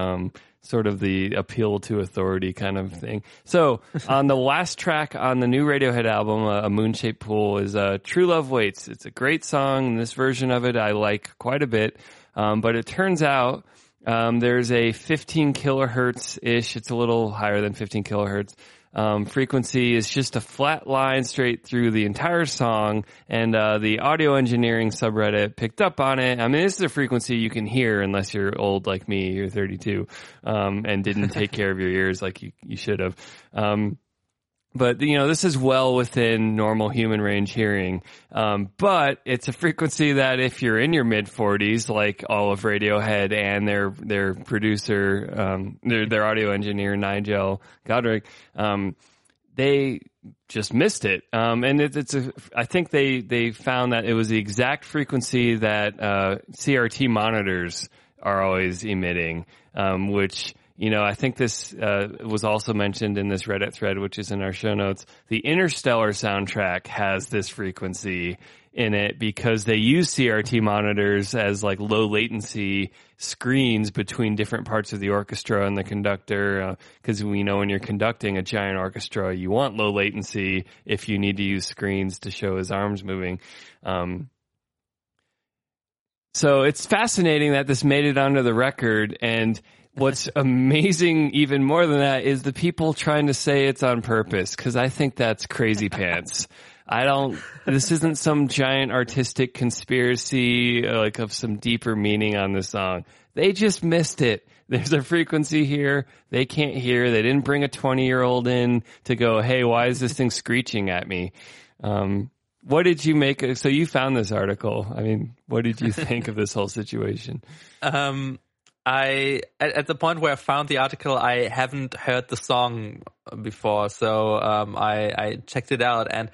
Sort of the appeal to authority kind of thing. So on the last track on the new Radiohead album, uh, A Moon Shaped Pool, is uh, True Love Waits. It's a great song. And this version of it I like quite a bit. Um, but it turns out um, there's a 15 kilohertz ish. It's a little higher than 15 kilohertz. Um, frequency is just a flat line straight through the entire song, and uh, the audio engineering subreddit picked up on it. I mean, this is a frequency you can hear unless you're old like me, you're 32, um, and didn't take care of your ears like you, you should have. Um, but you know this is well within normal human range hearing. Um, but it's a frequency that if you're in your mid 40s like all of radiohead and their their producer um, their, their audio engineer nigel godrich um, they just missed it. Um, and it, it's a i think they they found that it was the exact frequency that uh, crt monitors are always emitting um, which you know, I think this uh, was also mentioned in this Reddit thread, which is in our show notes. The Interstellar soundtrack has this frequency in it because they use CRT monitors as like low latency screens between different parts of the orchestra and the conductor. Because uh, we know when you're conducting a giant orchestra, you want low latency if you need to use screens to show his arms moving. Um, so it's fascinating that this made it onto the record and what's amazing even more than that is the people trying to say it's on purpose because I think that's crazy pants. I don't, this isn't some giant artistic conspiracy like of some deeper meaning on the song. They just missed it. There's a frequency here. They can't hear. They didn't bring a 20 year old in to go, Hey, why is this thing screeching at me? Um, what did you make? So you found this article. I mean, what did you think of this whole situation? Um, I at, at, the point where I found the article, I haven't heard the song before, so um, I I checked it out, and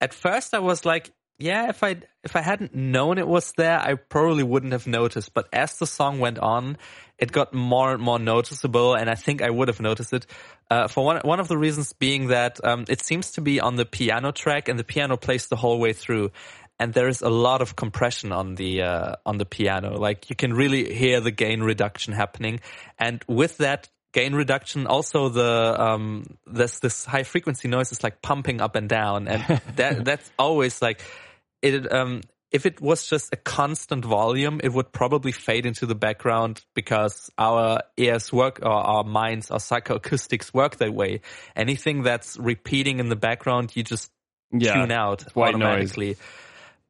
at first I was like, yeah, if I if I hadn't known it was there, I probably wouldn't have noticed. But as the song went on, it got more and more noticeable, and I think I would have noticed it. Uh, for one one of the reasons being that um, it seems to be on the piano track, and the piano plays the whole way through and there is a lot of compression on the uh, on the piano. Like you can really hear the gain reduction happening, and with that gain reduction, also the um, this this high frequency noise is like pumping up and down, and that that's always like it. Um, if it was just a constant volume, it would probably fade into the background because our ears work or our minds, our psychoacoustics work that way. Anything that's repeating in the background, you just yeah, tune out automatically. Noise.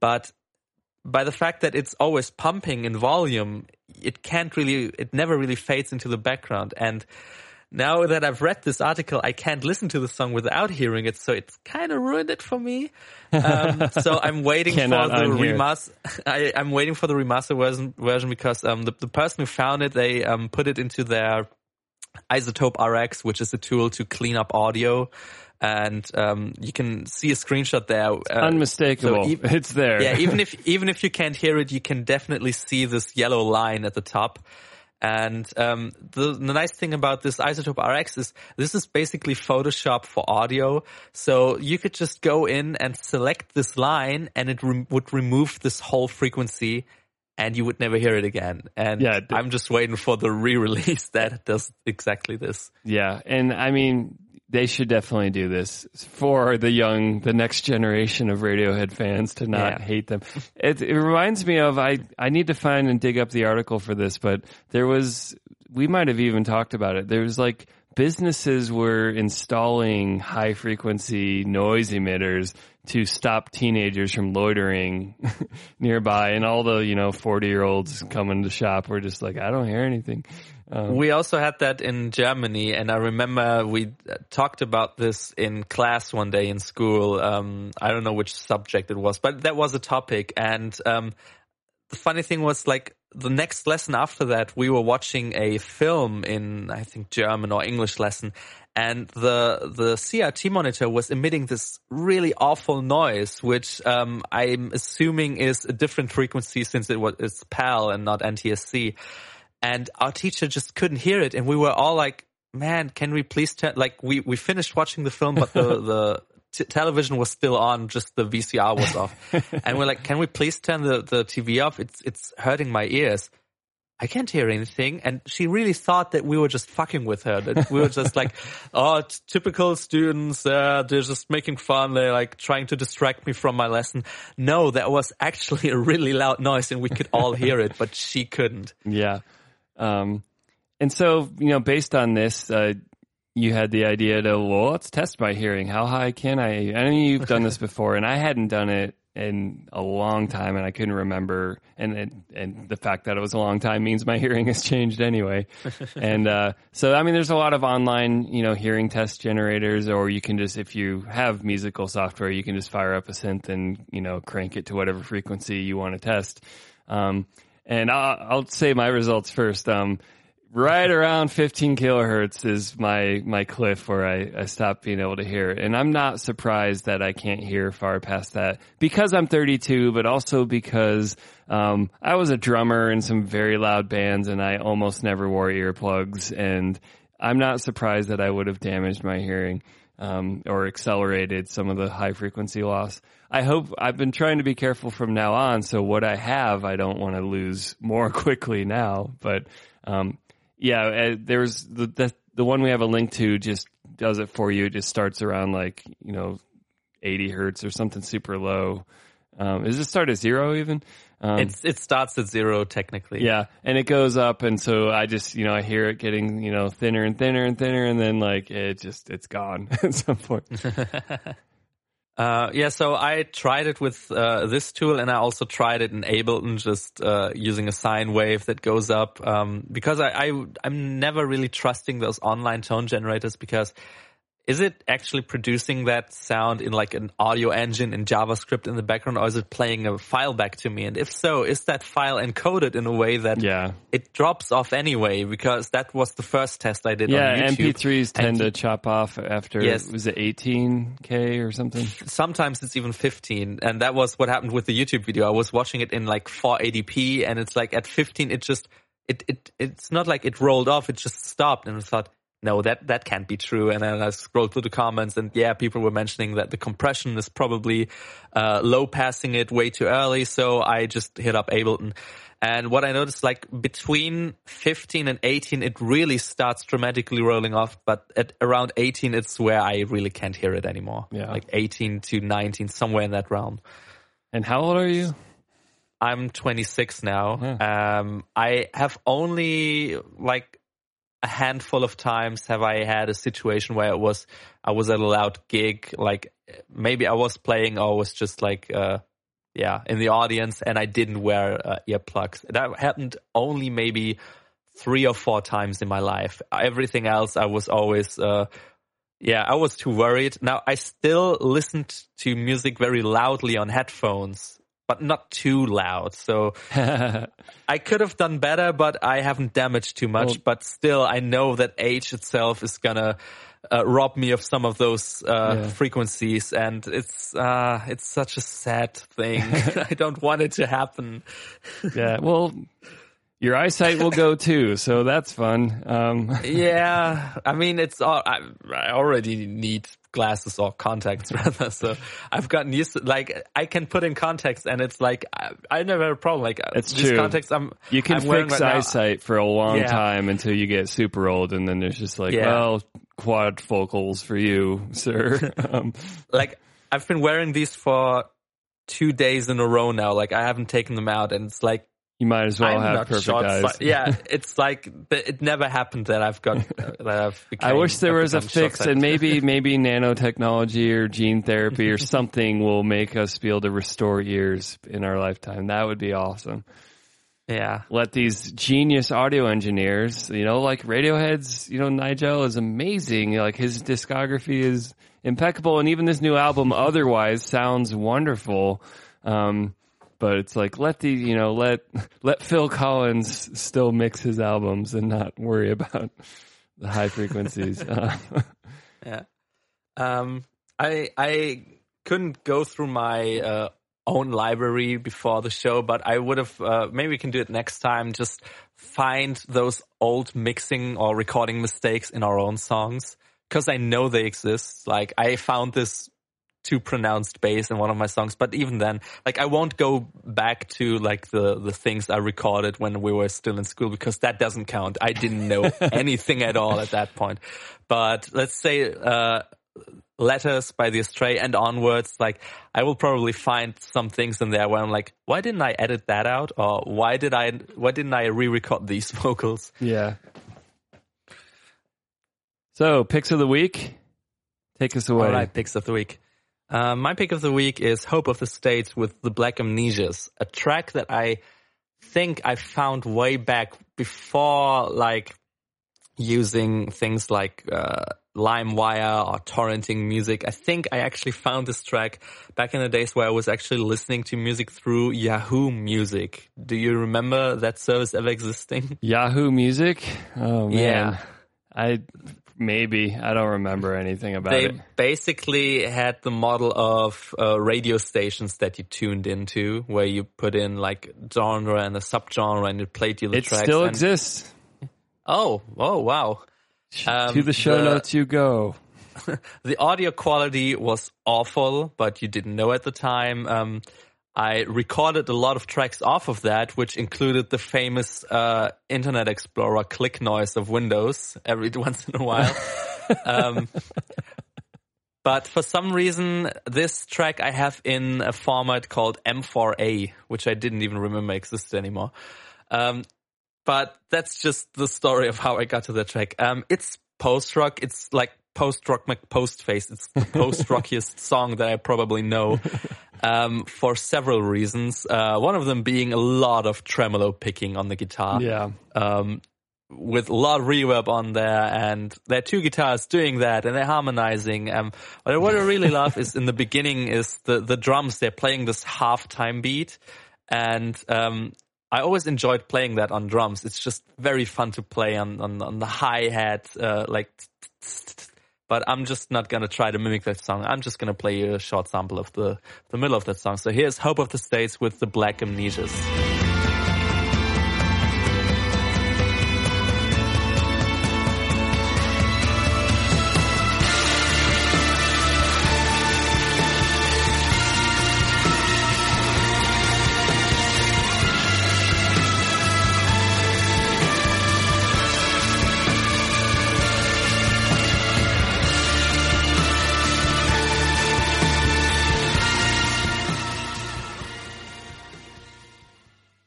But by the fact that it's always pumping in volume, it can't really, it never really fades into the background. And now that I've read this article, I can't listen to the song without hearing it, so it's kind of ruined it for me. Um, so I'm waiting for the remaster. I, am waiting for the remaster version, version because um, the, the person who found it, they um, put it into their iZotope RX, which is a tool to clean up audio and um, you can see a screenshot there. Uh, Unmistakable. So e- it's there. yeah, even if even if you can't hear it, you can definitely see this yellow line at the top. And um, the, the, nice thing about this iZotope RX is this is basically Photoshop for audio. So you could just go in and select this line, and it re- would remove this whole frequency, and you would never hear it again. And yeah, I'm just waiting for the re-release that does exactly this. Yeah, and I mean they should definitely do this for the young, the next generation of Radiohead fans to not yeah. hate them. It, it, reminds me of I. I need to find and dig up the article for this, but there was we might have even talked about it. There was like businesses were installing high frequency noise emitters to stop teenagers from loitering nearby, and all the you know forty year olds coming to shop were just like, I don't hear anything. Um, we also had that in Germany, and I remember we talked about this in class one day in school. Um, I don't know which subject it was, but that was a topic. And um, the funny thing was, like the next lesson after that, we were watching a film in I think German or English lesson, and the the CRT monitor was emitting this really awful noise, which um, I'm assuming is a different frequency since it was it's PAL and not NTSC and our teacher just couldn't hear it, and we were all like, "Man, can we please turn?" Like we we finished watching the film, but the the t- television was still on, just the VCR was off, and we're like, "Can we please turn the the TV off? It's it's hurting my ears." I can't hear anything. And she really thought that we were just fucking with her. That we were just like, oh, typical students. Uh, they're just making fun. They're like trying to distract me from my lesson. No, that was actually a really loud noise and we could all hear it, but she couldn't. Yeah. Um, and so, you know, based on this, uh, you had the idea to, well, let's test my hearing. How high can I? I know you've done this before, and I hadn't done it in a long time, and I couldn't remember. And and, and the fact that it was a long time means my hearing has changed anyway. and uh, so, I mean, there's a lot of online, you know, hearing test generators, or you can just, if you have musical software, you can just fire up a synth and you know crank it to whatever frequency you want to test. Um, and I'll, I'll say my results first. Um, right around 15 kilohertz is my my cliff where I, I stop being able to hear it. And I'm not surprised that I can't hear far past that because I'm 32, but also because um, I was a drummer in some very loud bands and I almost never wore earplugs. And I'm not surprised that I would have damaged my hearing. Um, or accelerated some of the high frequency loss. I hope I've been trying to be careful from now on. So what I have, I don't want to lose more quickly now. But um, yeah, uh, there's the, the the one we have a link to just does it for you. It just starts around like you know 80 hertz or something super low. Um, does it start at zero even? Um, It's, it starts at zero technically. yeah, and it goes up, and so I just you know I hear it getting you know thinner and thinner and thinner, and then like it just it's gone at some point. Uh, yeah, so I tried it with uh, this tool, and I also tried it in Ableton, just uh, using a sine wave that goes up. Um, because I, I I'm never really trusting those online tone generators because is it actually producing that sound in like an audio engine in JavaScript in the background, or is it playing a file back to me? And if so, is that file encoded in a way that Yeah. it drops off anyway? Because that was the first test I did Yeah, on YouTube. MP3s tend And to chop off after Yes. was it 18k or something? sometimes it's even 15 and that was what happened with the youtube video i was watching it in like 480p and it's like at 15 it just it, it it's not like it rolled off it just stopped and i thought no that that can't be true and then i scrolled through the comments and yeah people were mentioning that the compression is probably uh, low passing it way too early so i just hit up ableton and what I noticed, like between 15 and 18, it really starts dramatically rolling off. But at around 18, it's where I really can't hear it anymore. Yeah. Like 18 to 19, somewhere in that realm. And how old are you? I'm 26 now. Yeah. Um, I have only like a handful of times have I had a situation where it was I was at a loud gig, like maybe I was playing or was just like uh, yeah in the audience and I didn't wear uh, earplugs. That happened only maybe three or four times in my life. Everything else I was always uh, yeah, I was too worried. Now I still listened to music very loudly on headphones, but not too loud. So I could have done better, but I haven't damaged too much. Well- but still, I know that age itself is gonna uh, rob me of some of those uh, Yeah. frequencies, and it's uh, it's such a sad thing. I don't want it to happen. yeah. Well, your eyesight will go too, so that's fun. Um, yeah, I mean, it's all, I, I already need glasses or contacts rather. So I've gotten used to like I can put in contacts, and it's like I, I never had a problem. Like It's these true. contacts, I'm you can I'm fix right now- eyesight for a long Yeah. time until you get super old, and then there's just like, Yeah. well, quadfocals for you, sir. um, like I've been wearing these for two days in a row now. Like I haven't taken them out, and it's like you might as well I'm have perfect short eyes. Yeah, it's like it never happened that I've got that I've. I wish there was a fix, and maybe maybe nanotechnology or gene therapy or something will make us be able to restore ears in our lifetime. That would be awesome. yeah, Let these genius audio engineers, you know, like Radiohead's, you know, Nigel is amazing. Like his discography is impeccable, and even this new album, otherwise, sounds wonderful. Um, but it's like let the you know let let Phil Collins still mix his albums and not worry about the high frequencies. Uh, yeah. Um, I I couldn't go through my uh, own library before the show, but I would have. Uh, maybe we can do it next time. Just find those old mixing or recording mistakes in our own songs because I know they exist. Like I found this too pronounced bass in one of my songs. But even then, like I won't go back to like the the things I recorded when we were still in school because that doesn't count. I didn't know anything at all at that point. But let's say uh, letters by the Astray and onwards, like I will probably find some things in there where I'm like, why didn't I edit that out, or why did I why didn't I re-record these vocals? Yeah. So, picks of the week. Take us away. All right, picks of the week. Uh, my pick of the week is Hope of the States with the Black Amnesias, a track that I think I found way back before like using things like uh, LimeWire or torrenting music. I think I actually found this track back in the days where I was actually listening to music through Yahoo Music. Do you remember that service ever existing? Yahoo Music. Oh man, Yeah. I maybe I don't remember anything about They it. They basically had the model of uh, radio stations that you tuned into, where you put in like genre and a subgenre, and it played you the It tracks. It still exists. Oh, oh, wow! Um, to the show the- notes you go. The audio quality was awful, but you didn't know at the time. Um, I recorded a lot of tracks off of that, which included the famous uh, Internet Explorer click noise of Windows every once in a while. um, but for some reason, this track I have in a format called M4A, which I didn't even remember existed anymore. Um, but that's just the story of how I got to the track. Um, it's post rock. It's like post rock McPostface. It's the post rockiest song that I probably know. Um, for several reasons. Uh, one of them being a lot of tremolo picking on the guitar Yeah. um, with a lot of reverb on there, and there are two guitars doing that, and they're harmonizing. Um, but what I really love is in the beginning is the the drums. They're playing this half time beat, and um, I always enjoyed playing that on drums. It's just very fun to play on on, on the hi hat, uh, like. But I'm just not gonna try to mimic that song. I'm just gonna play you a short sample of the the middle of that song. So here's "Hope of the States" with the Black Amnesias.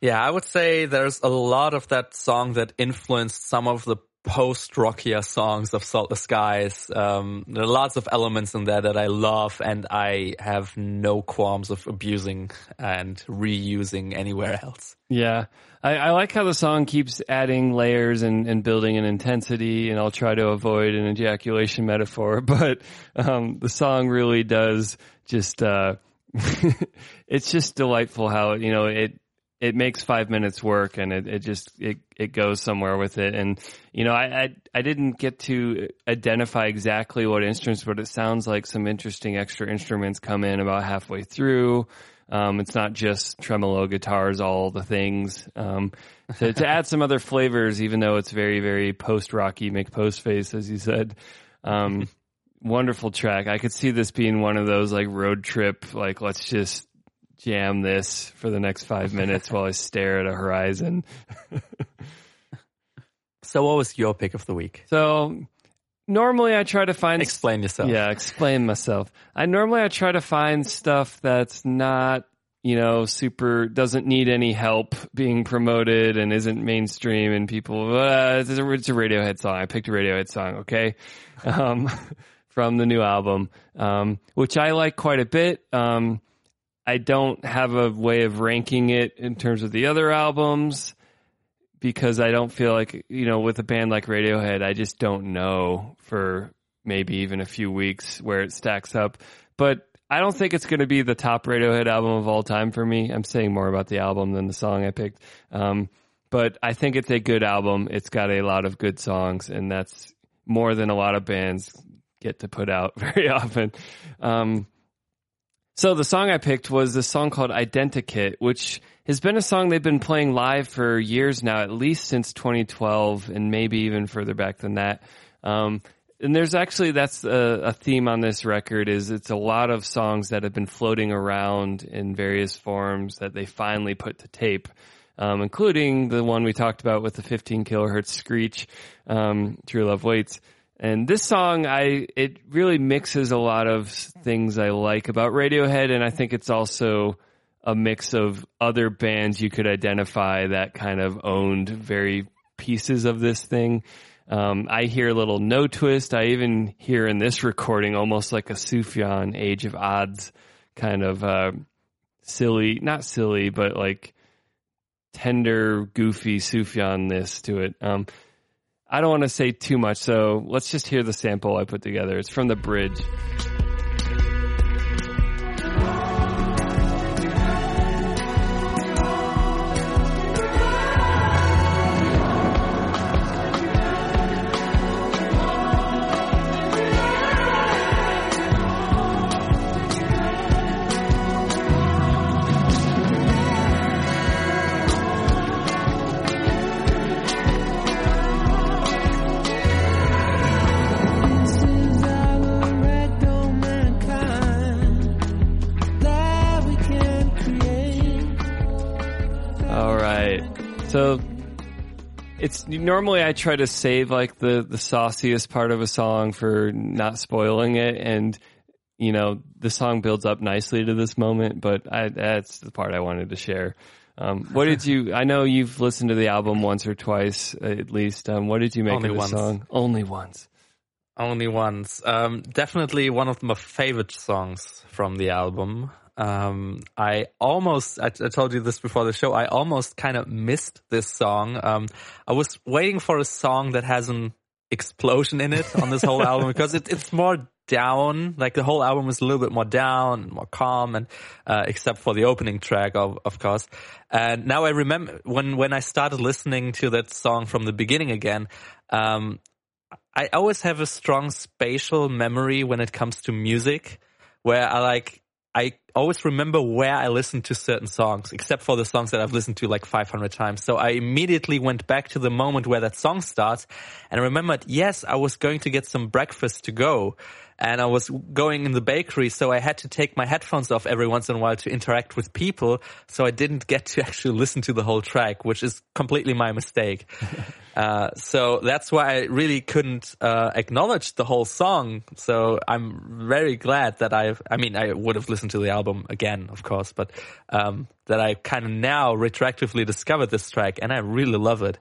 Yeah, I would say there's a lot of that song that influenced some of the post-rockier songs of Salt the Skies. Um, there are lots of elements in there that I love and I have no qualms of abusing and reusing anywhere else. Yeah. I, I like how the song keeps adding layers and, and building an intensity, and I'll try to avoid an ejaculation metaphor, but um, the song really does just, uh, it's just delightful how, you know, it, it makes five minutes work and it, it just it, it goes somewhere with it. And you know I, I I didn't get to identify exactly what instruments but it sounds like some interesting extra instruments come in about halfway through. Um, it's not just tremolo guitars all the things. Um, to, to add some other flavors even though it's very very post rocky make post face as you said um, wonderful track. I could see this being one of those like road trip like let's just jam this for the next five minutes while I stare at a horizon. So what was your pick of the week? So normally I try to find Explain yourself. Yeah, explain myself. I normally I try to find stuff that's not you know super doesn't need any help being promoted and isn't mainstream and people uh, it's, a, it's a Radiohead song. I picked a Radiohead song. Okay. Um, from the new album, um, which I like quite a bit. Um, I don't have a way of ranking it in terms of the other albums because I don't feel like, you know, with a band like Radiohead, I just don't know for maybe even a few weeks where it stacks up. But I don't think it's going to be the top Radiohead album of all time for me. I'm saying more about the album than the song I picked. Um, but I think it's a good album. It's got a lot of good songs, and that's more than a lot of bands get to put out very often. Um, so the song I picked was a song called Identikit, which has been a song they've been playing live for years now, at least since 2012, and maybe even further back than that. Um, and there's actually that's a, a theme on this record is it's a lot of songs that have been floating around in various forms that they finally put to tape, um, including the one we talked about with the 15 kilohertz screech, um, "True Love Waits." And this song, I it really mixes a lot of things I like about Radiohead, and I think it's also a mix of other bands you could identify that kind of owned very pieces of this thing. Um, I hear a little Notwist. I even hear in this recording almost like a Sufjan Age of Adz kind of uh, silly, not silly, but like tender, goofy Sufjan this to it. Um, I don't want to say too much, so let's just hear the sample I put together. It's from the bridge. Normally I try to save like the the sauciest part of a song for not spoiling it and you know the song builds up nicely to this moment but I that's the part I wanted to share. Um, what did you I know you've listened to the album once or twice at least. Um, what did you make Only of the song? Only once. Only once. Um, definitely one of my favorite songs from the album. Um, I almost, I, I told you this before the show, I almost kind of missed this song. Um, I was waiting for a song that has an explosion in it on this whole album because it, it's more down, like the whole album is a little bit more down and more calm and, uh, except for the opening track, of, of course. And now I remember when, when I started listening to that song from the beginning again, um, I always have a strong spatial memory when it comes to music, where I like I always remember where I listened to certain songs, except for the songs that I've listened to like 500 times. So I immediately went back to the moment where that song starts and I remembered, yes, I was going to get some breakfast to go and I was going in the bakery. So I had to take my headphones off every once in a while to interact with people. So I didn't get to actually listen to the whole track, which is completely my mistake. Uh, so that's why I really couldn't uh, acknowledge the whole song. So I'm very glad that I've. I mean, I would have listened to the album again, of course, but um, that I kind of now retroactively discovered this track, and I really love it.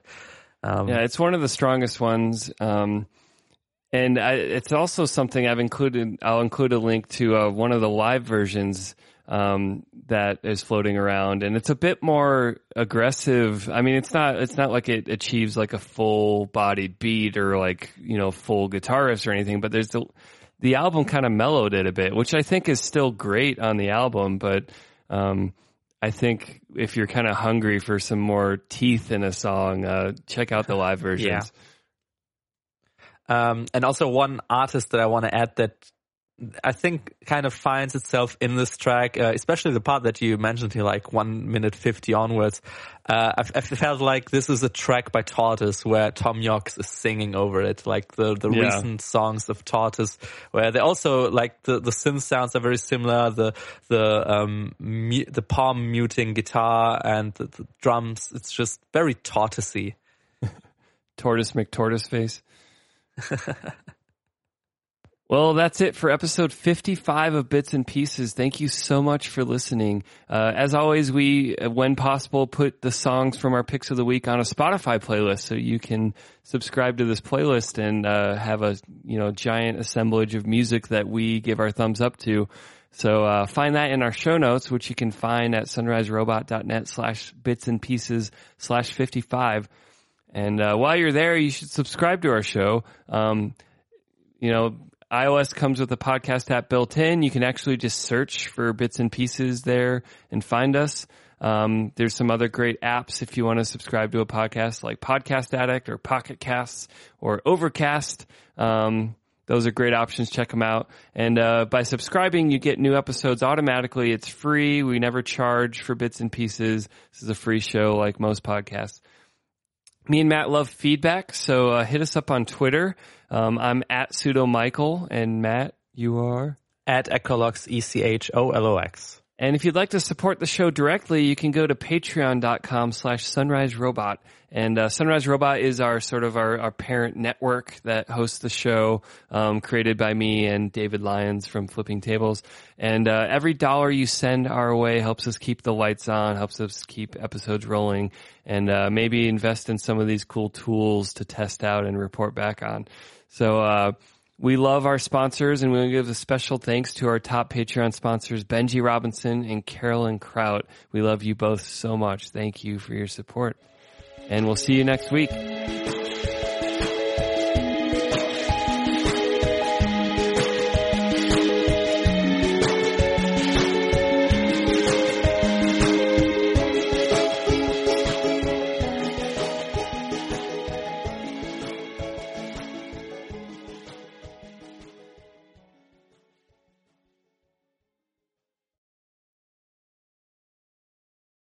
Um, Yeah, it's one of the strongest ones. Um, and I, it's also something I've included. I'll include a link to uh, one of the live versions um, that is floating around, and it's a bit more aggressive. I mean, it's not. It's not like it achieves like a full bodied beat or like you know full guitarist or anything. But there's the the album kind of mellowed it a bit, which I think is still great on the album, but. Um, I think if you're kind of hungry for some more teeth in a song, uh, check out the live versions. Um, and also one artist that I want to add that I think kind of finds itself in this track, uh, especially the part that you mentioned here, like one minute 50 onwards. Uh, I, I felt like this is a track by Tortoise where Thom Yorke's is singing over it, like the, the Yeah. recent songs of Tortoise, where they also, like, the, the synth sounds are very similar, the, the, um, mu- the palm muting guitar and the, the drums, it's just very tortoisey. Tortoise McTortoise face. well, that's it for episode 55 of Bits and Pieces. Thank you so much for listening. Uh, as always, we, uh, when possible, put the songs from our picks of the week on a Spotify playlist so you can subscribe to this playlist and uh, have a you know giant assemblage of music that we give our thumbs up to. So uh, find that in our show notes, which you can find at sunriserobot.net slash bits and pieces slash 55. And uh, while you're there, you should subscribe to our show. Um, you know, iOS comes with a podcast app built in. You can actually just search for bits and pieces there and find us. Um, there's some other great apps if you want to subscribe to a podcast like Podcast Addict or Pocket Casts or Overcast. Um, those are great options. Check them out. And uh, by subscribing, you get new episodes automatically. It's free. We never charge for bits and pieces. This is a free show like most podcasts. Me and Matt love feedback, so uh, hit us up on Twitter. Um, I'm at pseudo Michael, and Matt, you are. At Echolox, E C H O L O X. And if you'd like to support the show directly, you can go to patreon.com slash sunrise robot. And uh, Sunrise Robot is our sort of our, our parent network that hosts the show, um, created by me and David Lyons from Flipping Tables. And uh, every dollar you send our way helps us keep the lights on, helps us keep episodes rolling, and uh, maybe invest in some of these cool tools to test out and report back on. So uh, we love our sponsors, and we want to give a special thanks to our top Patreon sponsors, Benji Robinson and Carolyn Kraut. We love you both so much. Thank you for your support. And we'll see you next week.